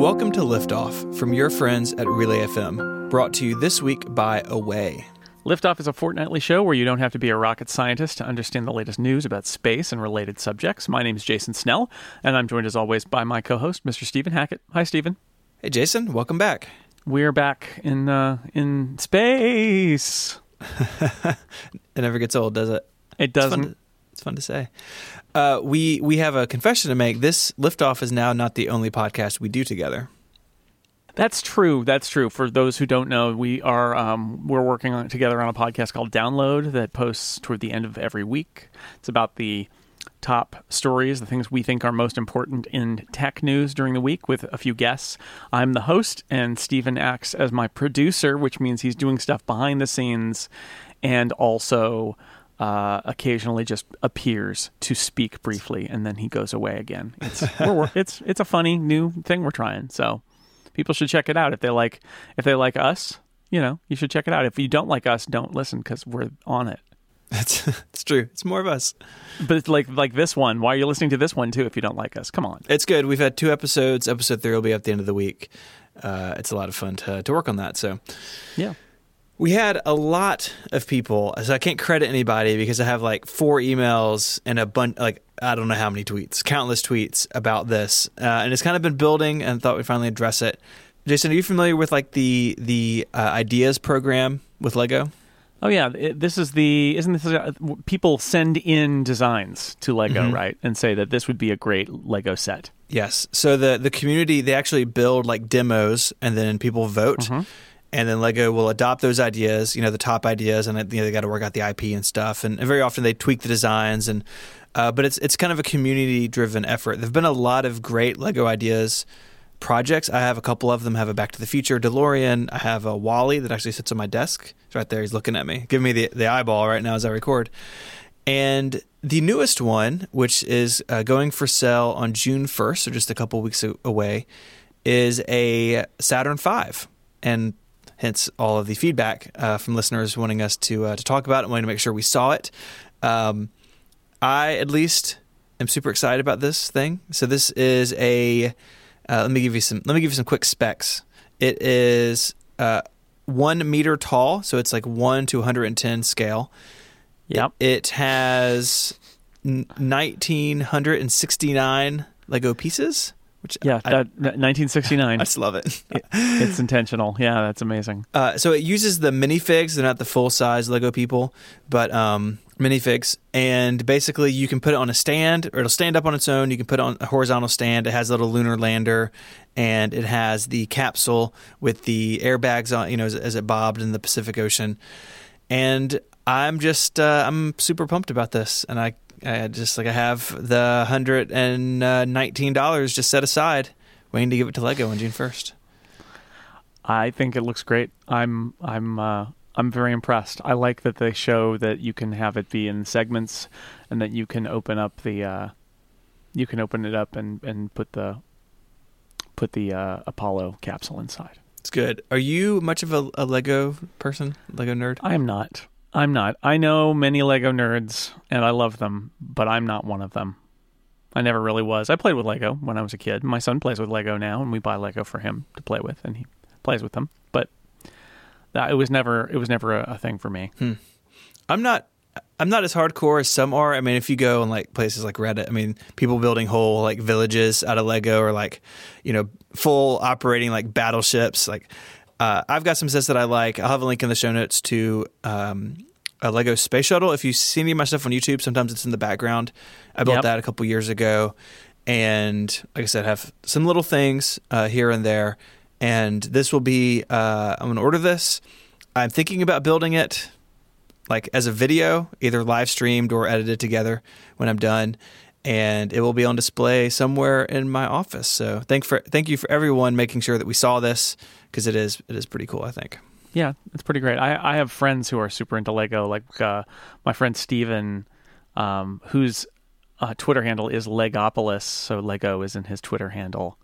Welcome to Liftoff from your friends at Relay FM, brought to you this week by Away. Liftoff is a fortnightly show where you don't have to be a rocket scientist to understand the latest news about space and related subjects. My name is Jason Snell, and I'm joined as always by my co-host, Mr. Stephen Hackett. Hi, Stephen. Hey, Jason. Welcome back. We're back in uh, in space. it never gets old, does it? It doesn't. It's fun to, say. Uh, we we have a confession to make. This liftoff is now not the only podcast we do together. That's true. That's true. For those who don't know, we are um, we're working on together on a podcast called Download that posts toward the end of every week. It's about the top stories, the things we think are most important in tech news during the week with a few guests. I'm the host, and Stephen acts as my producer, which means he's doing stuff behind the scenes and also uh, occasionally just appears to speak briefly, and then he goes away again. It's we're, it's it's a funny new thing we're trying. So people should check it out if they like if they like us. You know, you should check it out. If you don't like us, don't listen because we're on it. That's it's true. It's more of us. But it's like like this one. Why are you listening to this one too? If you don't like us, come on. It's good. We've had two episodes. Episode three will be at the end of the week. Uh, it's a lot of fun to to work on that. So yeah. We had a lot of people, so I can't credit anybody because I have like four emails and a bunch, like I don't know how many tweets, countless tweets about this, uh, and it's kind of been building, and thought we'd finally address it. Jason, are you familiar with like the the uh, ideas program with Lego? Oh yeah, it, this is the isn't this uh, people send in designs to Lego, mm-hmm. right, and say that this would be a great Lego set. Yes. So the the community they actually build like demos, and then people vote. Mm-hmm and then Lego will adopt those ideas, you know, the top ideas, and you know, they got to work out the IP and stuff. And, very often they tweak the designs, and uh, but it's it's kind of a community driven effort. There've been a lot of great Lego ideas projects. I have a couple of them. I have a Back to the Future DeLorean. I have a WALL-E that actually sits on my desk. It's right there. He's looking at me, giving me the the eyeball right now as I record. And the newest one, which is uh, going for sale on June first, so just a couple weeks away, is a Saturn V. And hence all of the feedback uh, from listeners wanting us to uh, to talk about it, wanting to make sure we saw it. Um, I at least am super excited about this thing. So this is a uh, let me give you some let me give you some quick specs. It is uh, one meter tall, so it's like one to 110 scale. Yep. It, it has 1969 Lego pieces. Which yeah, I, that, 1969. I just love it. it. It's intentional. Yeah, that's amazing. Uh, so it uses the minifigs. They're not the full size Lego people, but um, minifigs. And basically, you can put it on a stand, or it'll stand up on its own. You can put it on a horizontal stand. It has a little lunar lander, and it has the capsule with the airbags on. You know, as, as it bobbed in the Pacific Ocean. And I'm just uh, I'm super pumped about this, and I I just like I have the hundred and nineteen dollars just set aside, waiting to give it to Lego on June first. I think it looks great. I'm I'm uh, I'm very impressed. I like that they show that you can have it be in segments, and that you can open up the uh, you can open it up and and put the put the uh, Apollo capsule inside. It's good. Are you much of a, a Lego person, Lego nerd? I am not. I'm not. I know many Lego nerds and I love them, but I'm not one of them. I never really was. I played with Lego when I was a kid. My son plays with Lego now and we buy Lego for him to play with and he plays with them. But that it was never it was never a, a thing for me. Hmm. I'm not I'm not as hardcore as some are. I mean, if you go on like places like Reddit, I mean, people building whole like villages out of Lego or like, you know, full operating like battleships. Like, uh, I've got some sets that I like. I'll have a link in the show notes to um, a Lego space shuttle. If you see any of my stuff on YouTube, sometimes it's in the background. I built yep. that a couple years ago, and like I said, have some little things uh, here and there. And this will be. Uh, I'm going to order this. I'm thinking about building it like as a video, either live streamed or edited together when I'm done and it will be on display somewhere in my office. So thank for thank you for everyone making sure that we saw this because it is it is pretty cool. I think. Yeah, it's pretty great. I I have friends who are super into Lego, like uh, my friend Steven, um, whose uh, Twitter handle is Legopolis. So Lego is in his Twitter handle,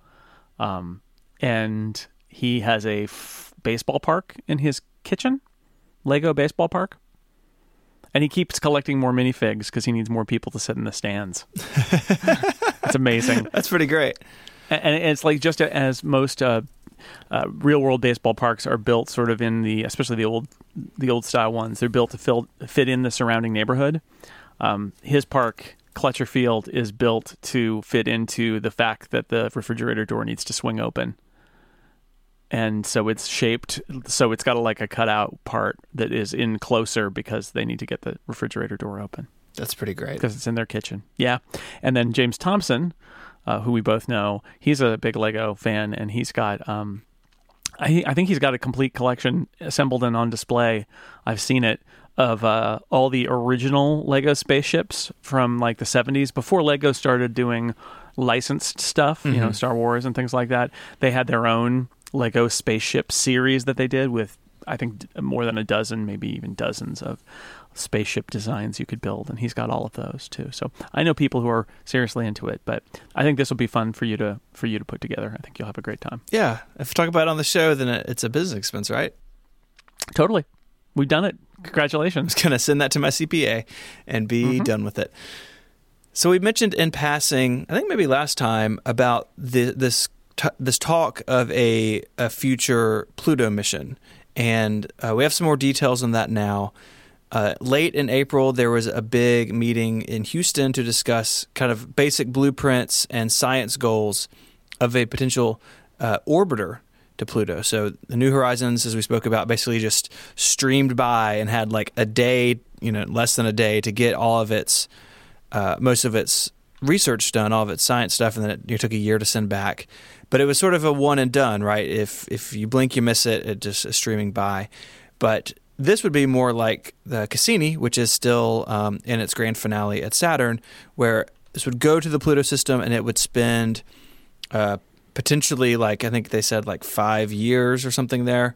um, and he has a f- baseball park in his kitchen, Lego baseball park. And he keeps collecting more minifigs because he needs more people to sit in the stands. it's amazing. That's pretty great. and it's like just as most uh, uh, real world baseball parks are built sort of in the especially the old the old style ones. They're built to fill, fit in the surrounding neighborhood. Um, his park Kletcher Field is built to fit into the fact that the refrigerator door needs to swing open. And so it's shaped so it's got a, like a cutout part that is in closer because they need to get the refrigerator door open. That's pretty great. because it's in their kitchen. Yeah, and then James Thompson, uh, who we both know, he's a big Lego fan, and he's got. Um, I, I think he's got a complete collection assembled and on display. I've seen it of uh, all the original Lego spaceships from like the 70s before Lego started doing licensed stuff, you know, Star Wars and things like that. They had their own Lego spaceship series that they did with I think more than a dozen, maybe even dozens of spaceship designs you could build and he's got all of those too. So I know people who are seriously into it, but I think this will be fun for you to for you to put together. I think you'll have a great time. Yeah, if we talk about it on the show, then it's a business expense, right? Totally. We've done it. Congratulations. just gonna send that to my CPA and be done with it. So we mentioned in passing, I think maybe last time about the, this t- this talk of a a future Pluto mission, and uh, we have some more details on that now. Uh, late in April, there was a big meeting in Houston to discuss kind of basic blueprints and science goals of a potential uh, orbiter to Pluto. So the New Horizons, as we spoke about, basically just streamed by and had like a day, you know, less than a day to get all of its, uh, most of its research done, all of its science stuff, and then it, it took a year to send back. But it was sort of a one and done, right? If if you blink, you miss it. It just is streaming by. But this would be more like the Cassini, which is still um, in its grand finale at Saturn, where this would go to the Pluto system and it would spend uh, potentially like I think they said like five years or something there,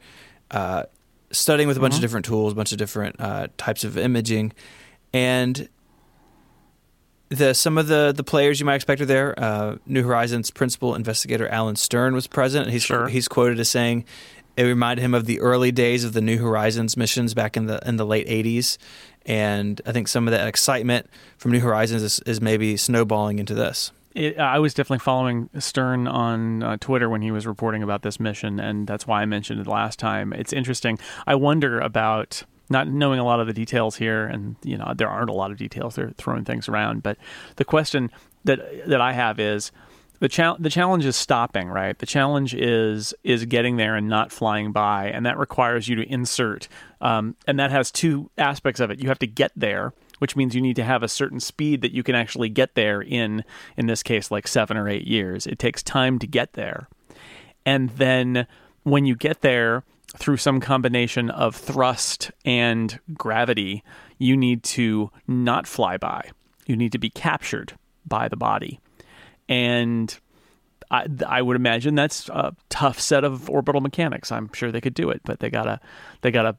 uh, studying with a bunch of different tools, a bunch of different uh, types of imaging, and the some of the the players you might expect are there. Uh, New Horizons principal investigator Alan Stern was present. and He's Sure. he's quoted as saying it reminded him of the early days of the New Horizons missions back in the in the late '80s, and I think some of that excitement from New Horizons is, is maybe snowballing into this. It, I was definitely following Stern on uh, Twitter when he was reporting about this mission, and that's why I mentioned it last time. It's interesting. I wonder about not knowing a lot of the details here, and you know there aren't a lot of details. They're throwing things around, but the question that that I have is the chal- the challenge is stopping, right? The challenge is is getting there and not flying by, and that requires you to insert, um, and that has two aspects of it. You have to get there, which means you need to have a certain speed that you can actually get there in, in this case, like seven or eight years. It takes time to get there, and then when you get there through some combination of thrust and gravity, you need to not fly by. You need to be captured by the body and I, I would imagine that's a tough set of orbital mechanics. I'm sure they could do it, but they gotta they gotta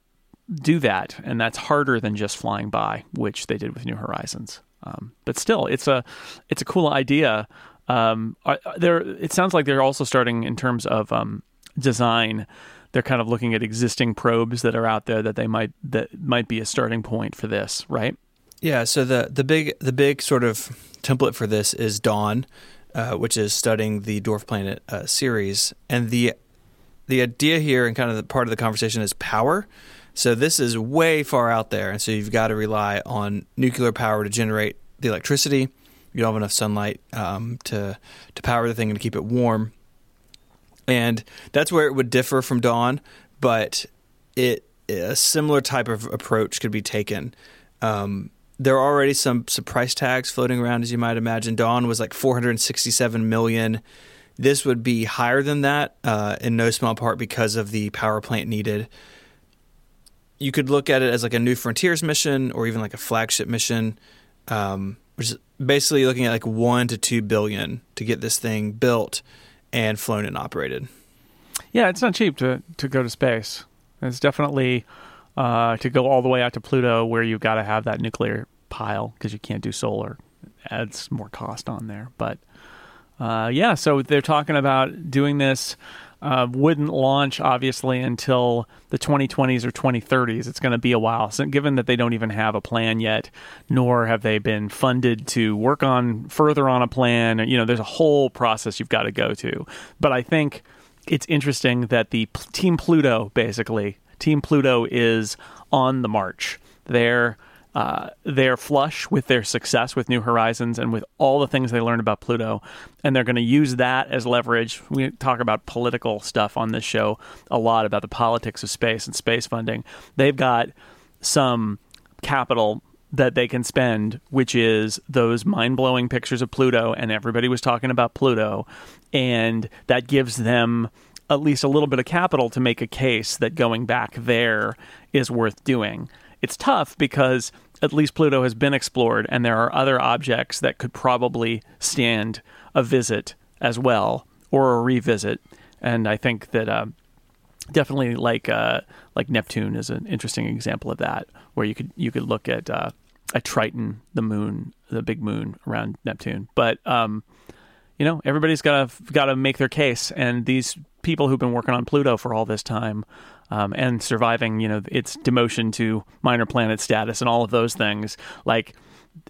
do that, and that's harder than just flying by, which they did with New Horizons. Um, but still, it's a it's a cool idea. Um, there, it sounds like they're also starting in terms of um, design. They're kind of looking at existing probes that are out there that they might that might be a starting point for this, right? Yeah, so the the big the big sort of template for this is Dawn, uh, which is studying the dwarf planet uh, Ceres, and the the idea here and kind of the part of the conversation is power. So this is way far out there, and so you've got to rely on nuclear power to generate the electricity. You don't have enough sunlight um, to to power the thing and to keep it warm, and that's where it would differ from Dawn. But it a similar type of approach could be taken. Um, there are already some, some price tags floating around, as you might imagine. Dawn was like 467 million. This would be higher than that, uh, in no small part because of the power plant needed. You could look at it as like a New Frontiers mission, or even like a flagship mission, um, which is basically looking at like one to two billion to get this thing built and flown and operated. Yeah, it's not cheap to to go to space. It's definitely uh, to go all the way out to Pluto, where you've got to have that nuclear pile because you can't do solar. Adds more cost on there, but uh, yeah. So they're talking about doing this. uh, wouldn't launch obviously until the 2020s or 2030s. It's going to be a while. So, given that they don't even have a plan yet, nor have they been funded to work on further on a plan, you know, there's a whole process you've got to go to. But I think it's interesting that the Team Pluto, basically, Team Pluto is on the march. They're uh, they're flush with their success with New Horizons and with all the things they learned about Pluto, and they're going to use that as leverage. We talk about political stuff on this show a lot about the politics of space and space funding. They've got some capital that they can spend, which is those mind blowing pictures of Pluto, and everybody was talking about Pluto, and that gives them at least a little bit of capital to make a case that going back there is worth doing it's tough because at least Pluto has been explored, and there are other objects that could probably stand a visit as well or a revisit. And I think that uh, definitely like uh, like Neptune is an interesting example of that, where you could you could look at uh, at Triton, the moon, the big moon around Neptune. But um, you know, everybody's got to got to make their case, and these people who've been working on Pluto for all this time um, and surviving, you know, its demotion to minor planet status and all of those things. Like,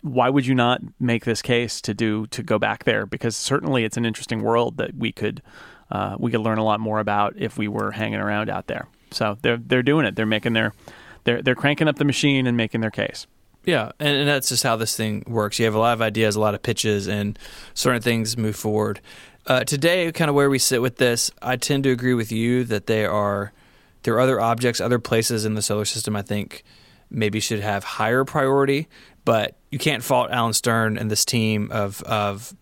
why would you not make this case to do to go back there? Because certainly it's an interesting world that we could uh, we could learn a lot more about if we were hanging around out there. So they're they're doing it. They're making their they're they're cranking up the machine and making their case. Yeah, and, and that's just how this thing works. You have a lot of ideas, a lot of pitches, and certain things move forward. Uh, today, kind of where we sit with this, I tend to agree with you that they are there are other objects, other places in the solar system. I think maybe should have higher priority, but you can't fault Alan Stern and this team of of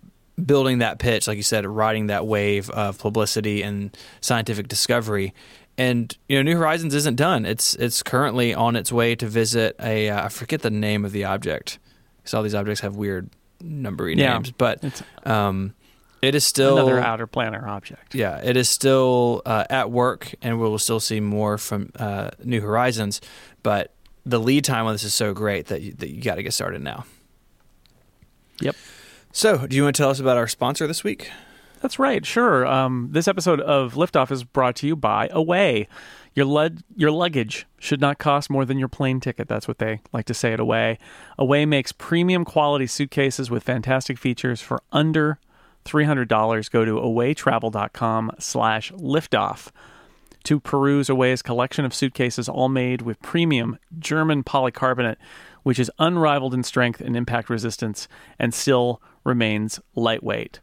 building that pitch, like you said, riding that wave of publicity and scientific discovery. And you know, New Horizons isn't done. It's it's currently on its way to visit a uh, I forget the name of the object. because all these objects have weird numbery yeah, names, but um, it is still another outer planar object. Yeah, it is still uh, at work, and we will still see more from uh, New Horizons. But the lead time on this is so great that you, that you got to get started now. Yep. So, do you want to tell us about our sponsor this week? That's right. Sure. Um, this episode of Liftoff is brought to you by Away. Your lud- your luggage should not cost more than your plane ticket. That's what they like to say at Away. Away makes premium quality suitcases with fantastic features for under $300, go to awaytravel.com slash liftoff to peruse Away's collection of suitcases all made with premium German polycarbonate, which is unrivaled in strength and impact resistance and still remains lightweight.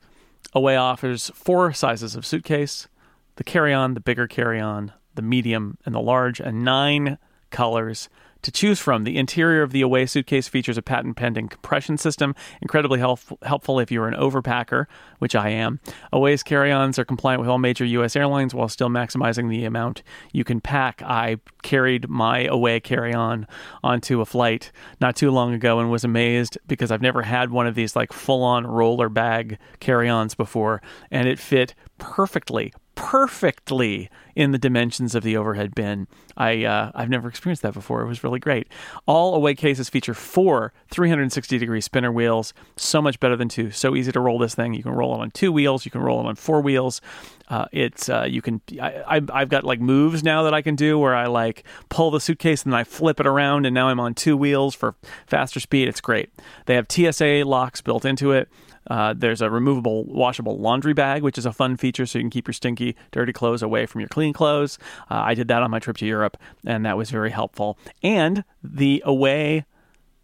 Away offers four sizes of suitcase the carry on, the bigger carry on, the medium, and the large, and nine colors to choose from. The interior of the Away suitcase features a patent pending compression system, incredibly help- helpful if you're an overpacker, which I am. Away's carry ons are compliant with all major U.S. airlines while still maximizing the amount you can pack. I carried my Away carry on onto a flight not too long ago and was amazed because I've never had one of these like full on roller bag carry ons before, and it fit perfectly, perfectly in the dimensions of the overhead bin. I uh, I've never experienced that before. It was really great. All away cases feature four 360 degree spinner wheels. So much better than two. So easy to roll this thing. You can roll it on two wheels. You can roll it on four wheels. Uh, it's uh, you can. I, I've got like moves now that I can do where I like pull the suitcase and then I flip it around and now I'm on two wheels for faster speed. It's great. They have TSA locks built into it. Uh, there's a removable, washable laundry bag, which is a fun feature so you can keep your stinky, dirty clothes away from your clean clothes. Uh, I did that on my trip to Europe, and that was very helpful. And the away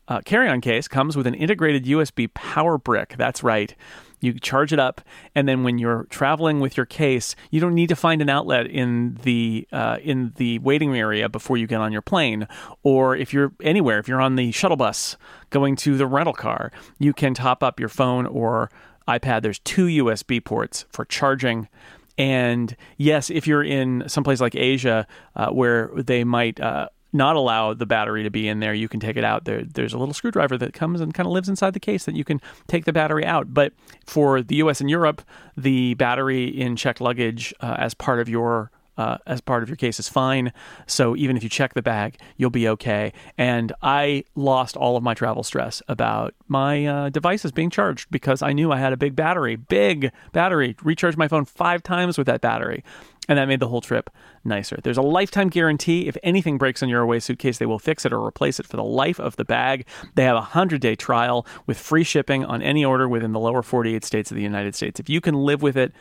uh, carry on case comes with an integrated USB power brick. That's right. You charge it up, and then when you're traveling with your case, you don't need to find an outlet in the uh, in the waiting area before you get on your plane. Or if you're anywhere, if you're on the shuttle bus going to the rental car, you can top up your phone or iPad. There's two USB ports for charging. And yes, if you're in someplace like Asia uh, where they might uh, not allow the battery to be in there, you can take it out. There, there's a little screwdriver that comes and kind of lives inside the case that you can take the battery out. But for the U.S. and Europe, the battery in checked luggage uh, as part of your uh, as part of your case is fine. So even if you check the bag, you'll be okay. And I lost all of my travel stress about my uh, devices being charged because I knew I had a big battery, big battery. Recharged my phone five times with that battery and that made the whole trip nicer. There's a lifetime guarantee. If anything breaks on your away suitcase, they will fix it or replace it for the life of the bag. They have a 100 day trial with free shipping on any order within the lower 48 states of the United States. If you can live with it,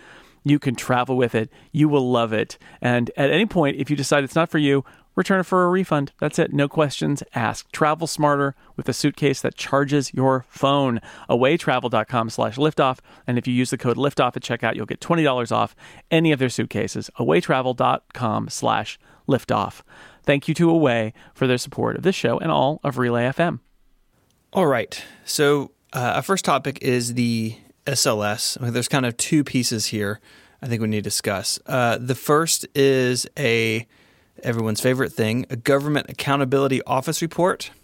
you can travel with it. You will love it. And at any point, if you decide it's not for you, return it for a refund. That's it. No questions asked. Travel smarter with a suitcase that charges your phone. Awaytravel.com slash liftoff. And if you use the code liftoff at checkout, you'll get $20 off any of their suitcases. Awaytravel.com slash liftoff. Thank you to Away for their support of this show and all of Relay FM. All right. So uh, our first topic is the SLS. There's kind of two pieces here I think we need to discuss. Uh, the first is a everyone's favorite thing, a government accountability office report.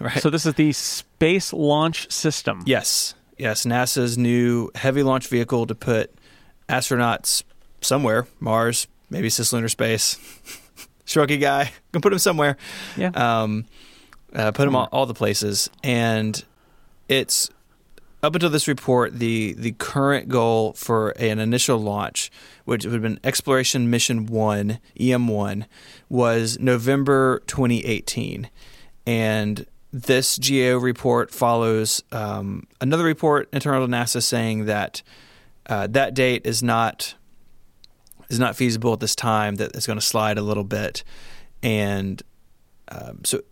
Right. So this is the Space Launch System. Yes. Yes, NASA's new heavy launch vehicle to put astronauts somewhere, Mars, maybe cislunar space. Shruggy guy, gonna put him somewhere. Yeah. Um, uh, put him all, all the places, and it's up until this report, the the current goal for an initial launch, which would have been Exploration Mission One (EM One), was November 2018, and this GAO report follows um, another report internal to NASA saying that uh, that date is not is not feasible at this time. That it's going to slide a little bit, and um, so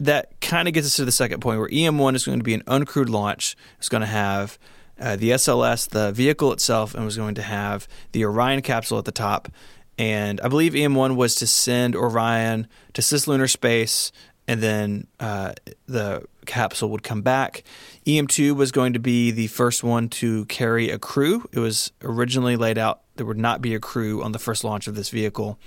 that kind of gets us to the second point where EM1 is going to be an uncrewed launch. It's going to have uh, the SLS, the vehicle itself, and was going to have the Orion capsule at the top. And I believe EM1 was to send Orion to cislunar space, and then uh, the capsule would come back. EM2 was going to be the first one to carry a crew. It was originally laid out there would not be a crew on the first launch of this vehicle.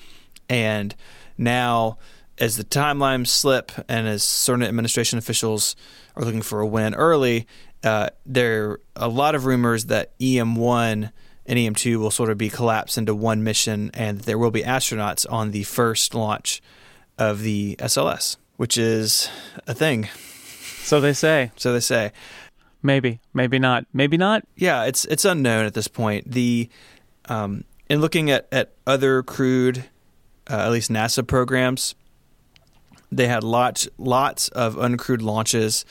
And now as the timelines slip and as certain administration officials are looking for a win early, uh, there are a lot of rumors that EM1 and EM2 will sort of be collapsed into one mission and there will be astronauts on the first launch of the SLS, which is a thing. So they say. So they say. Maybe, maybe not. Maybe not. Yeah, it's it's unknown at this point. The um, in looking at at other crewed, uh, at least NASA programs, they had lots lots of uncrewed launches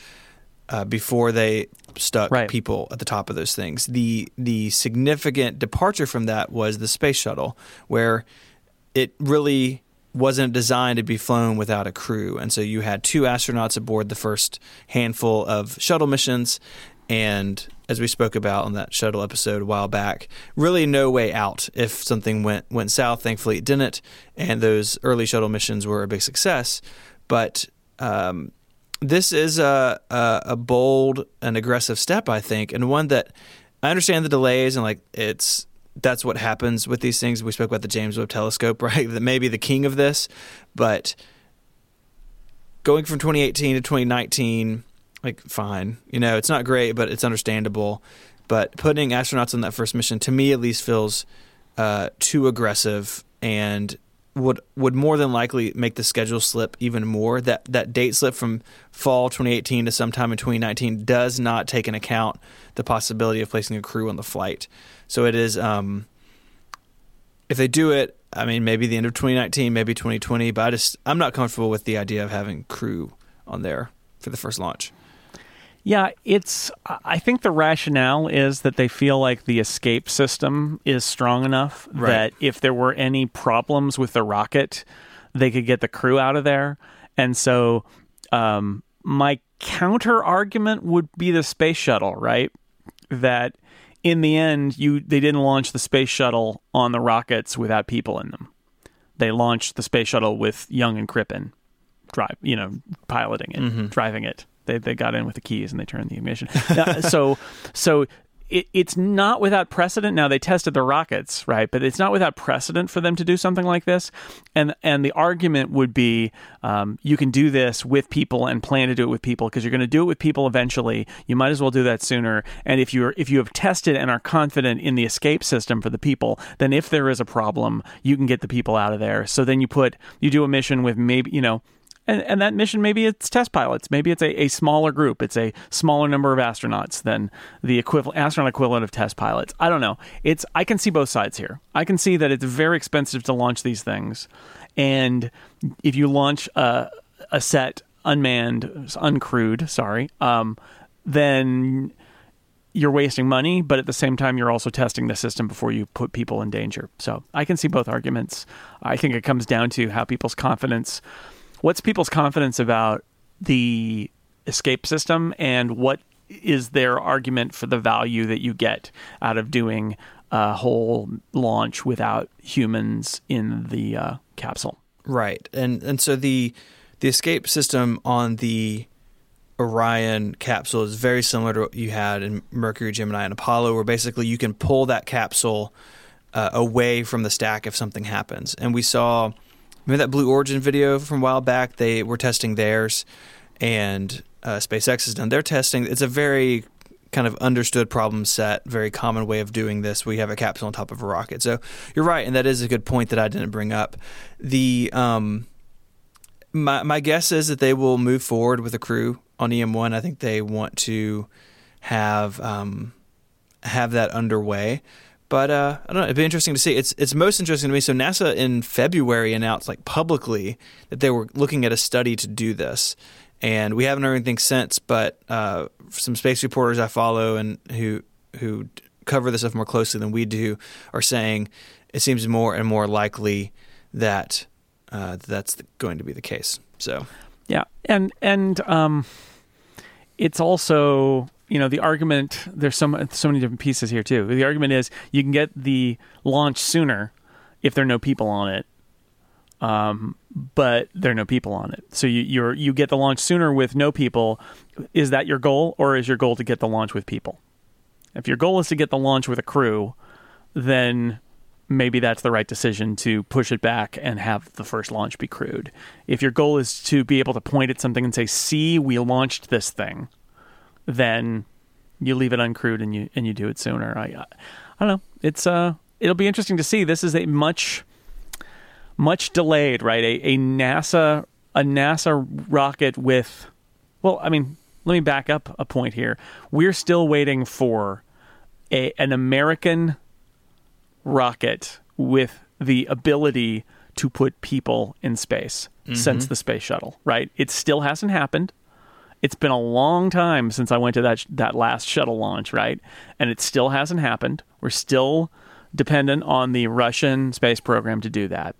uh, before they stuck right. people at the top of those things. The the significant departure from that was the space shuttle, where it really wasn't designed to be flown without a crew, and so you had two astronauts aboard the first handful of shuttle missions, and as we spoke about on that shuttle episode a while back, really no way out if something went went south. Thankfully, it didn't, and those early shuttle missions were a big success. But um, this is a, a, a bold and aggressive step, I think, and one that I understand the delays and like it's that's what happens with these things. We spoke about the James Webb Telescope, right? That may be the king of this, but going from 2018 to 2019, like fine, you know, it's not great, but it's understandable. But putting astronauts on that first mission, to me at least, feels uh, too aggressive and would would more than likely make the schedule slip even more. That that date slip from fall 2018 to sometime in 2019 does not take into account the possibility of placing a crew on the flight. So it is um, if they do it, I mean maybe the end of 2019, maybe 2020, but I just I'm not comfortable with the idea of having crew on there for the first launch. Yeah, it's. I think the rationale is that they feel like the escape system is strong enough right. that if there were any problems with the rocket, they could get the crew out of there. And so, um, my counter argument would be the space shuttle, right? That in the end, you they didn't launch the space shuttle on the rockets without people in them. They launched the space shuttle with Young and Crippen drive, you know, piloting it, mm-hmm. driving it. They they got in with the keys and they turned the ignition. uh, so so it, it's not without precedent. Now they tested the rockets, right? But it's not without precedent for them to do something like this. And and the argument would be, um, you can do this with people and plan to do it with people because you're going to do it with people eventually. You might as well do that sooner. And if you're if you have tested and are confident in the escape system for the people, then if there is a problem, you can get the people out of there. So then you put you do a mission with maybe you know and, and that mission maybe it's test pilots. Maybe it's a, a smaller group. It's a smaller number of astronauts than the equivalent astronaut equivalent of test pilots. I don't know. It's i can see both sides here. I can see that it's very expensive to launch these things. And if you launch a, a set unmanned uncrewed sorry um, then you're wasting money, but at the same time, you're also testing the system before you put people in danger. So I can see both arguments. I think it comes down to how people's confidence what's people's confidence about the escape system and what is their argument for the value that you get out of doing a whole launch without humans in the uh, capsule right and and so the the escape system on the Orion capsule is very similar to what you had in Mercury, Gemini, and Apollo, where basically you can pull that capsule uh, away from the stack if something happens. And we saw Remember that Blue Origin video from a while back? They were testing theirs, and uh, SpaceX has done their testing. It's a very kind of understood problem set, very common way of doing this. We have a capsule on top of a rocket. So you're right, and that is a good point that I didn't bring up. The um, my my guess is that they will move forward with a crew on EM1. I think they want to have um, have that underway. But uh, I don't know. It'd be interesting to see. It's it's most interesting to me. So NASA in February announced like publicly that they were looking at a study to do this, and we haven't heard anything since. But uh, some space reporters I follow and who who cover this stuff more closely than we do are saying it seems more and more likely that uh, that's going to be the case. So yeah, and and um, it's also you know the argument there's so so many different pieces here too. The argument is you can get the launch sooner if there are no people on it, um, but there are no people on it. So you you you get the launch sooner with no people. Is that your goal, or is your goal to get the launch with people? If your goal is to get the launch with a crew, then maybe that's the right decision to push it back and have the first launch be crewed. If your goal is to be able to point at something and say, "See, we launched this thing," then you leave it uncrewed and you and you do it sooner. I I, I don't know. It's uh it'll be interesting to see. This is a much much delayed, right? A, a NASA a NASA rocket with well, I mean, let me back up a point here. We're still waiting for a an American rocket with the ability to put people in space mm-hmm. since the space shuttle, right? It still hasn't happened it's been a long time since I went to that that last shuttle launch, right? And it still hasn't happened. We're still dependent on the Russian space program to do that.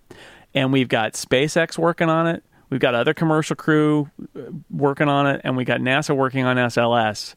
And we've got SpaceX working on it. We've got other commercial crew uh, working on it, and we got NASA working on SLS.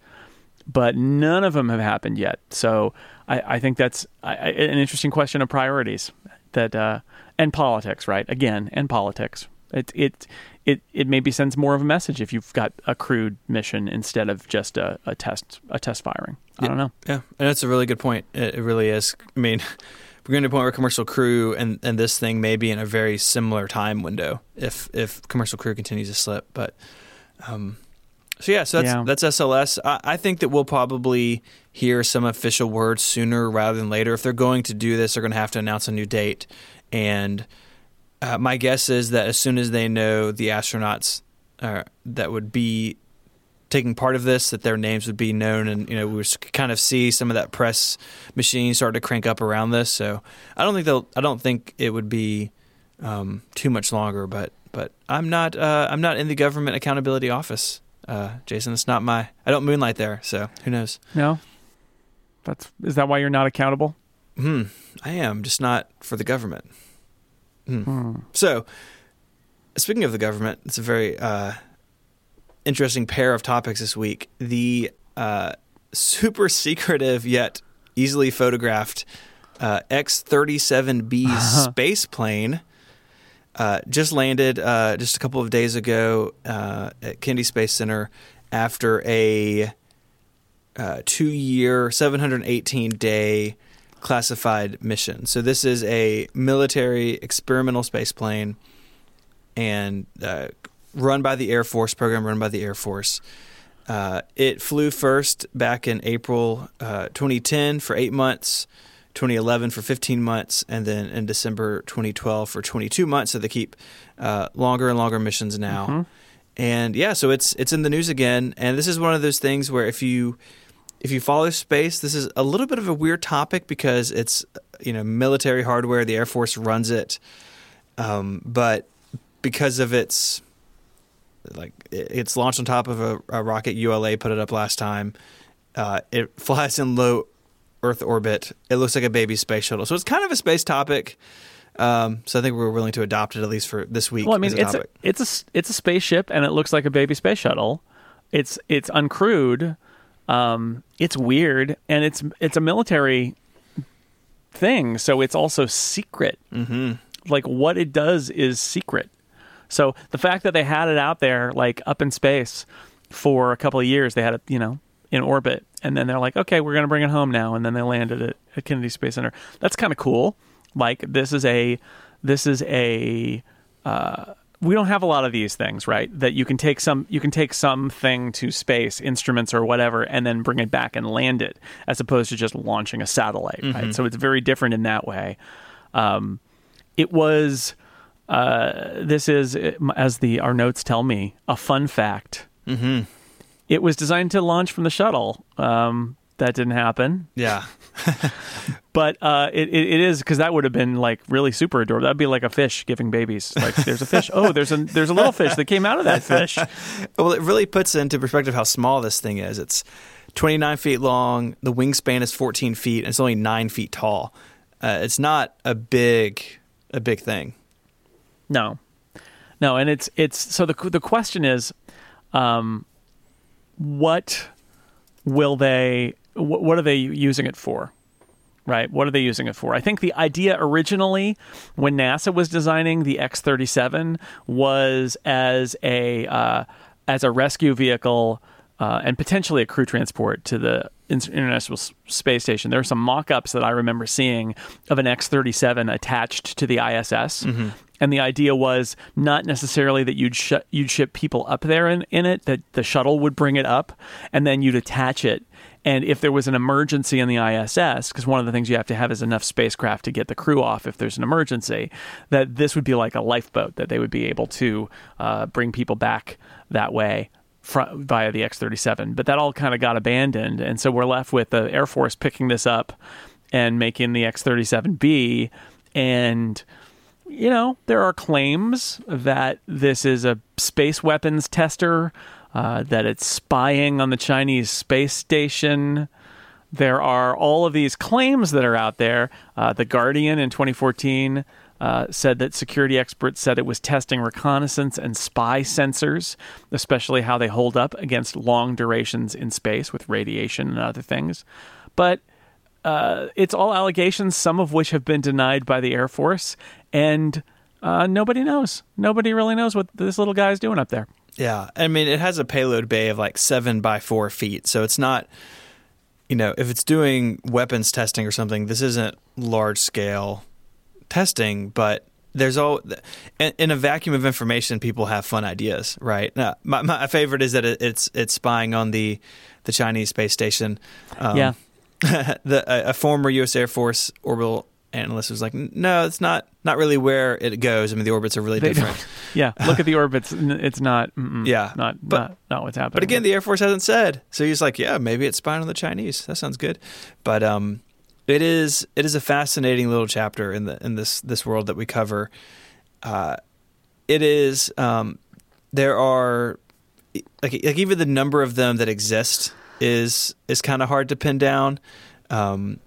But none of them have happened yet. So I, I think that's I, an interesting question of priorities. That uh, and politics, right? Again, and politics. It it it, it maybe sends more of a message if you've got a crewed mission instead of just a, a test a test firing. I yeah, don't know. Yeah, and that's a really good point. It, it really is. I mean, we're going to a point where commercial crew and, and this thing may be in a very similar time window if if commercial crew continues to slip. But um, so yeah, so that's yeah. that's SLS. I, I think that we'll probably hear some official words sooner rather than later. If they're going to do this, they're going to have to announce a new date and uh, my guess is that as soon as they know the astronauts uh, that would be taking part of this, that their names would be known, and you know we would kind of see some of that press machine start to crank up around this. So I don't think they'll. I don't think it would be um, too much longer. But but I'm not. Uh, I'm not in the government accountability office, uh, Jason. It's not my. I don't moonlight there. So who knows? No. That's is that why you're not accountable? Hmm. I am just not for the government. Mm. So, speaking of the government, it's a very uh, interesting pair of topics this week. The uh, super secretive yet easily photographed uh, X 37B uh-huh. space plane. Uh, just landed uh, just a couple of days ago uh, at Kennedy Space Center after a two year, 718 day classified mission. So this is a military experimental space plane and uh, run by the Air Force, program run by the Air Force. Uh, it flew first back in April uh, 2010 for eight months 2011 for 15 months, and then in December 2012 for 22 months. So they keep uh, longer and longer missions now. Mm-hmm. And yeah, so it's it's in the news again. And this is one of those things where if you if you follow space, this is a little bit of a weird topic because it's you know military hardware. The Air Force runs it, um, but because of its like it's launched on top of a, a rocket. ULA put it up last time. Uh, it flies in low Earth orbit. It looks like a baby space shuttle, so it's kind of a space topic. Um, so I think we're willing to adopt it at least for this week. Well, I mean, it's a, it's a it's a spaceship, and it looks like a baby space shuttle. It's it's uncrewed. Um, it's weird, and it's it's a military thing, so it's also secret. Mm-hmm. Like what it does is secret. So the fact that they had it out there, like up in space, for a couple of years, they had it, you know, in orbit, and then they're like, okay, we're going to bring it home now, and then they landed it at Kennedy Space Center. That's kind of cool. Like this is a this is a uh, we don't have a lot of these things, right? That you can take some you can take something to space, instruments or whatever, and then bring it back and land it, as opposed to just launching a satellite, right? So it's very different in that way. Um, it was uh, this is as the our notes tell me a fun fact. Mm-hmm. It was designed to launch from the shuttle. Um, that didn't happen, yeah, but uh, it, it, it is because that would have been like really super adorable. That'd be like a fish giving babies. Like there's a fish. Oh, there's a there's a little fish that came out of that fish. well, it really puts into perspective how small this thing is. It's 29 feet long. The wingspan is 14 feet, and it's only nine feet tall. Uh, it's not a big a big thing. No, no, and it's it's so the the question is, um, what will they? What, what are they using it for? Right? What are they using it for? I think the idea originally, when NASA was designing the X thirty seven, was as a uh, as a rescue vehicle. Uh, and potentially a crew transport to the International Space Station. There are some mock-ups that I remember seeing of an X-37 attached to the ISS, and the idea was not necessarily that you'd sh- you'd ship people up there in, in it, that the shuttle would bring it up, and then you'd attach it. And if there was an emergency in the ISS, because one of the things you have to have is enough spacecraft to get the crew off if there's an emergency, that this would be like a lifeboat that they would be able to uh, bring people back that way via the X 37. But that all kind of got abandoned. And so we're left with the Air Force picking this up and making the X 37B. And, you know, there are claims that this is a space weapons tester, uh, that it's spying on the Chinese space station. There are all of these claims that are out there. Uh, the Guardian in 2014 uh, said that security experts said it was testing reconnaissance and spy sensors, especially how they hold up against long durations in space with radiation and other things. But uh, it's all allegations, some of which have been denied by the Air Force, and uh, nobody knows. Nobody really knows what this little guy is doing up there. Yeah, I mean, it has a payload bay of like seven by four feet, so it's not. You know, if it's doing weapons testing or something, this isn't large scale testing, but there's all in, in a vacuum of information, people have fun ideas, right? Now, my, my favorite is that it's it's spying on the the Chinese space station. Um, Yeah. the a, a former U.S. Air Force orbital analyst was like, "No, it's not not really where it goes. I mean, the orbits are really They different." yeah, look at the orbits. It's not. Yeah, not but- not not what's happening. But again, the Air Force hasn't said. So he's like, yeah, maybe it's spying on the Chinese. That sounds good. But um, it is it is a fascinating little chapter in the in this this world that we cover. Uh, it is um, there are like like even the number of them that exist is is kind of hard to pin down. Um,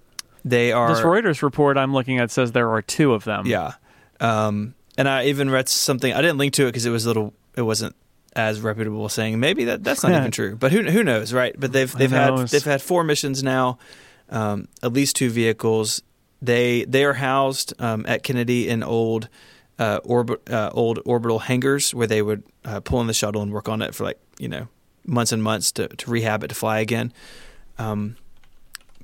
they are this Reuters report I'm looking at says there are two of them. yeah. Um, and I even read something. I didn't link to it because it was a little. It wasn't as reputable saying maybe that that's not Yeah. even true. But who who knows, right? But they've they've had they've had four missions now, um, at least two vehicles. They they are housed um, at Kennedy in old uh, orbit uh, old orbital hangars where they would uh, pull in the shuttle and work on it for like you know months and months to, to rehab it to fly again. Um,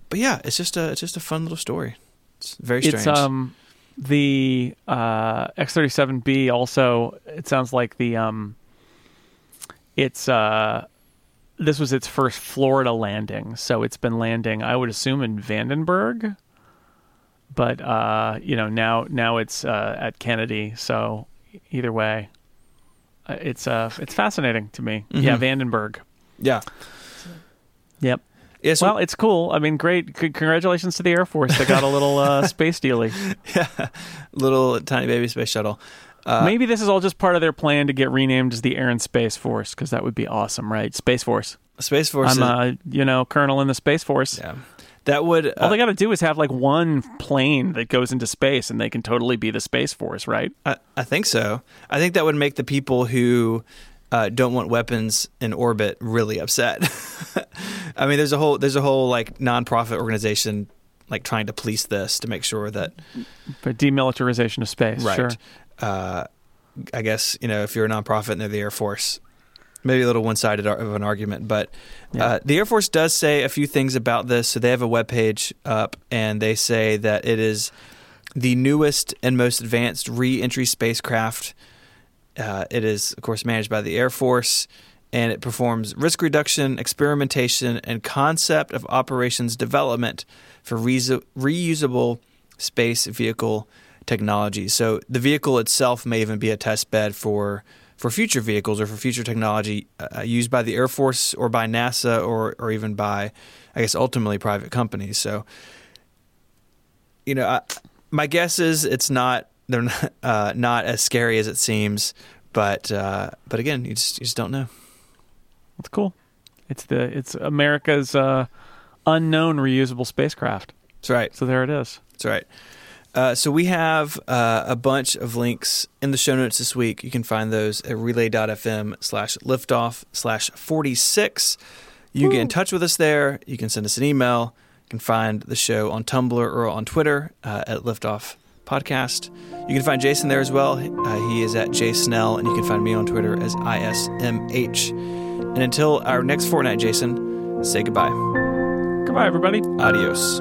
but yeah, it's just a it's just a fun little story. It's very strange. It's um the uh, X37B also. It sounds like the um. It's uh, this was its first Florida landing, so it's been landing. I would assume in Vandenberg. but uh, you know now now it's uh, at Kennedy. So either way, it's uh it's fascinating to me. Yeah, Vandenberg. Yeah. Yep. Yeah, so well, it's cool. I mean, great. C- congratulations to the Air Force. They got a little uh, space dealy. Yeah, little tiny baby space shuttle. Uh, Maybe this is all just part of their plan to get renamed as the Air and Space Force because that would be awesome, right? Space Force. Space Force. I'm is- a you know colonel in the Space Force. yeah. That would uh, All they got to do is have like one plane that goes into space, and they can totally be the Space Force, right? I, I think so. I think that would make the people who uh, don't want weapons in orbit really upset. I mean, there's a whole there's a whole like nonprofit organization like trying to police this to make sure that But demilitarization of space, right. sure. Uh, I guess you know if you're a nonprofit and they're the Air Force, maybe a little one-sided ar- of an argument, but uh, the Air Force does say a few things about this. So they have a webpage up, and they say that it is the newest and most advanced re-entry spacecraft. Uh, it is, of course, managed by the Air Force, and it performs risk reduction, experimentation, and concept of operations development for reus- reusable space vehicle technology. So the vehicle itself may even be a test bed for for future vehicles or for future technology uh, used by the Air Force or by NASA or or even by, I guess, ultimately private companies. So, you know, I, my guess is it's not they're not, uh, not as scary as it seems, but uh, but again, you just you just don't know. That's cool. It's the it's America's uh, unknown reusable spacecraft. That's right. So there it is. That's right. Uh, so we have uh, a bunch of links in the show notes this week. You can find those at relay.fm slash liftoff slash 46. You can get in touch with us there. You can send us an email. You can find the show on Tumblr or on Twitter uh, at Liftoff Podcast. You can find Jason there as well. Uh, he is at jsnell, and you can find me on Twitter as ISMH. And until our next fortnight, Jason, say goodbye. Goodbye, everybody. Adios.